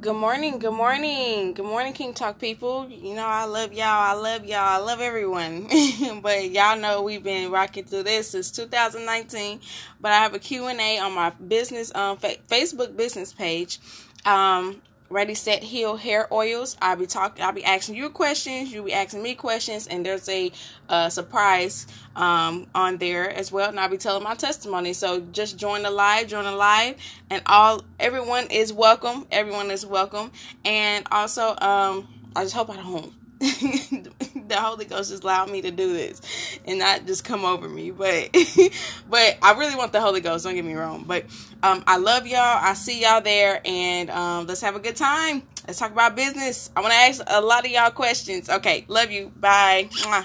Good morning, good morning, good morning, King Talk people. You know I love y'all, I love y'all, I love everyone. but y'all know we've been rocking through this since 2019. But I have a Q and A on my business um fa- Facebook business page. Um, Ready Set Heal hair oils. I'll be talking. I'll be asking you questions. You'll be asking me questions, and there's a uh, surprise um, on there as well. And I'll be telling my testimony. So just join the live. Join the live, and all everyone is welcome. Everyone is welcome. And also, um, I just hope I don't the Holy Ghost just allowed me to do this and not just come over me. But but I really want the Holy Ghost, don't get me wrong. But um I love y'all. I see y'all there and um let's have a good time. Let's talk about business. I want to ask a lot of y'all questions. Okay, love you. Bye. Mwah.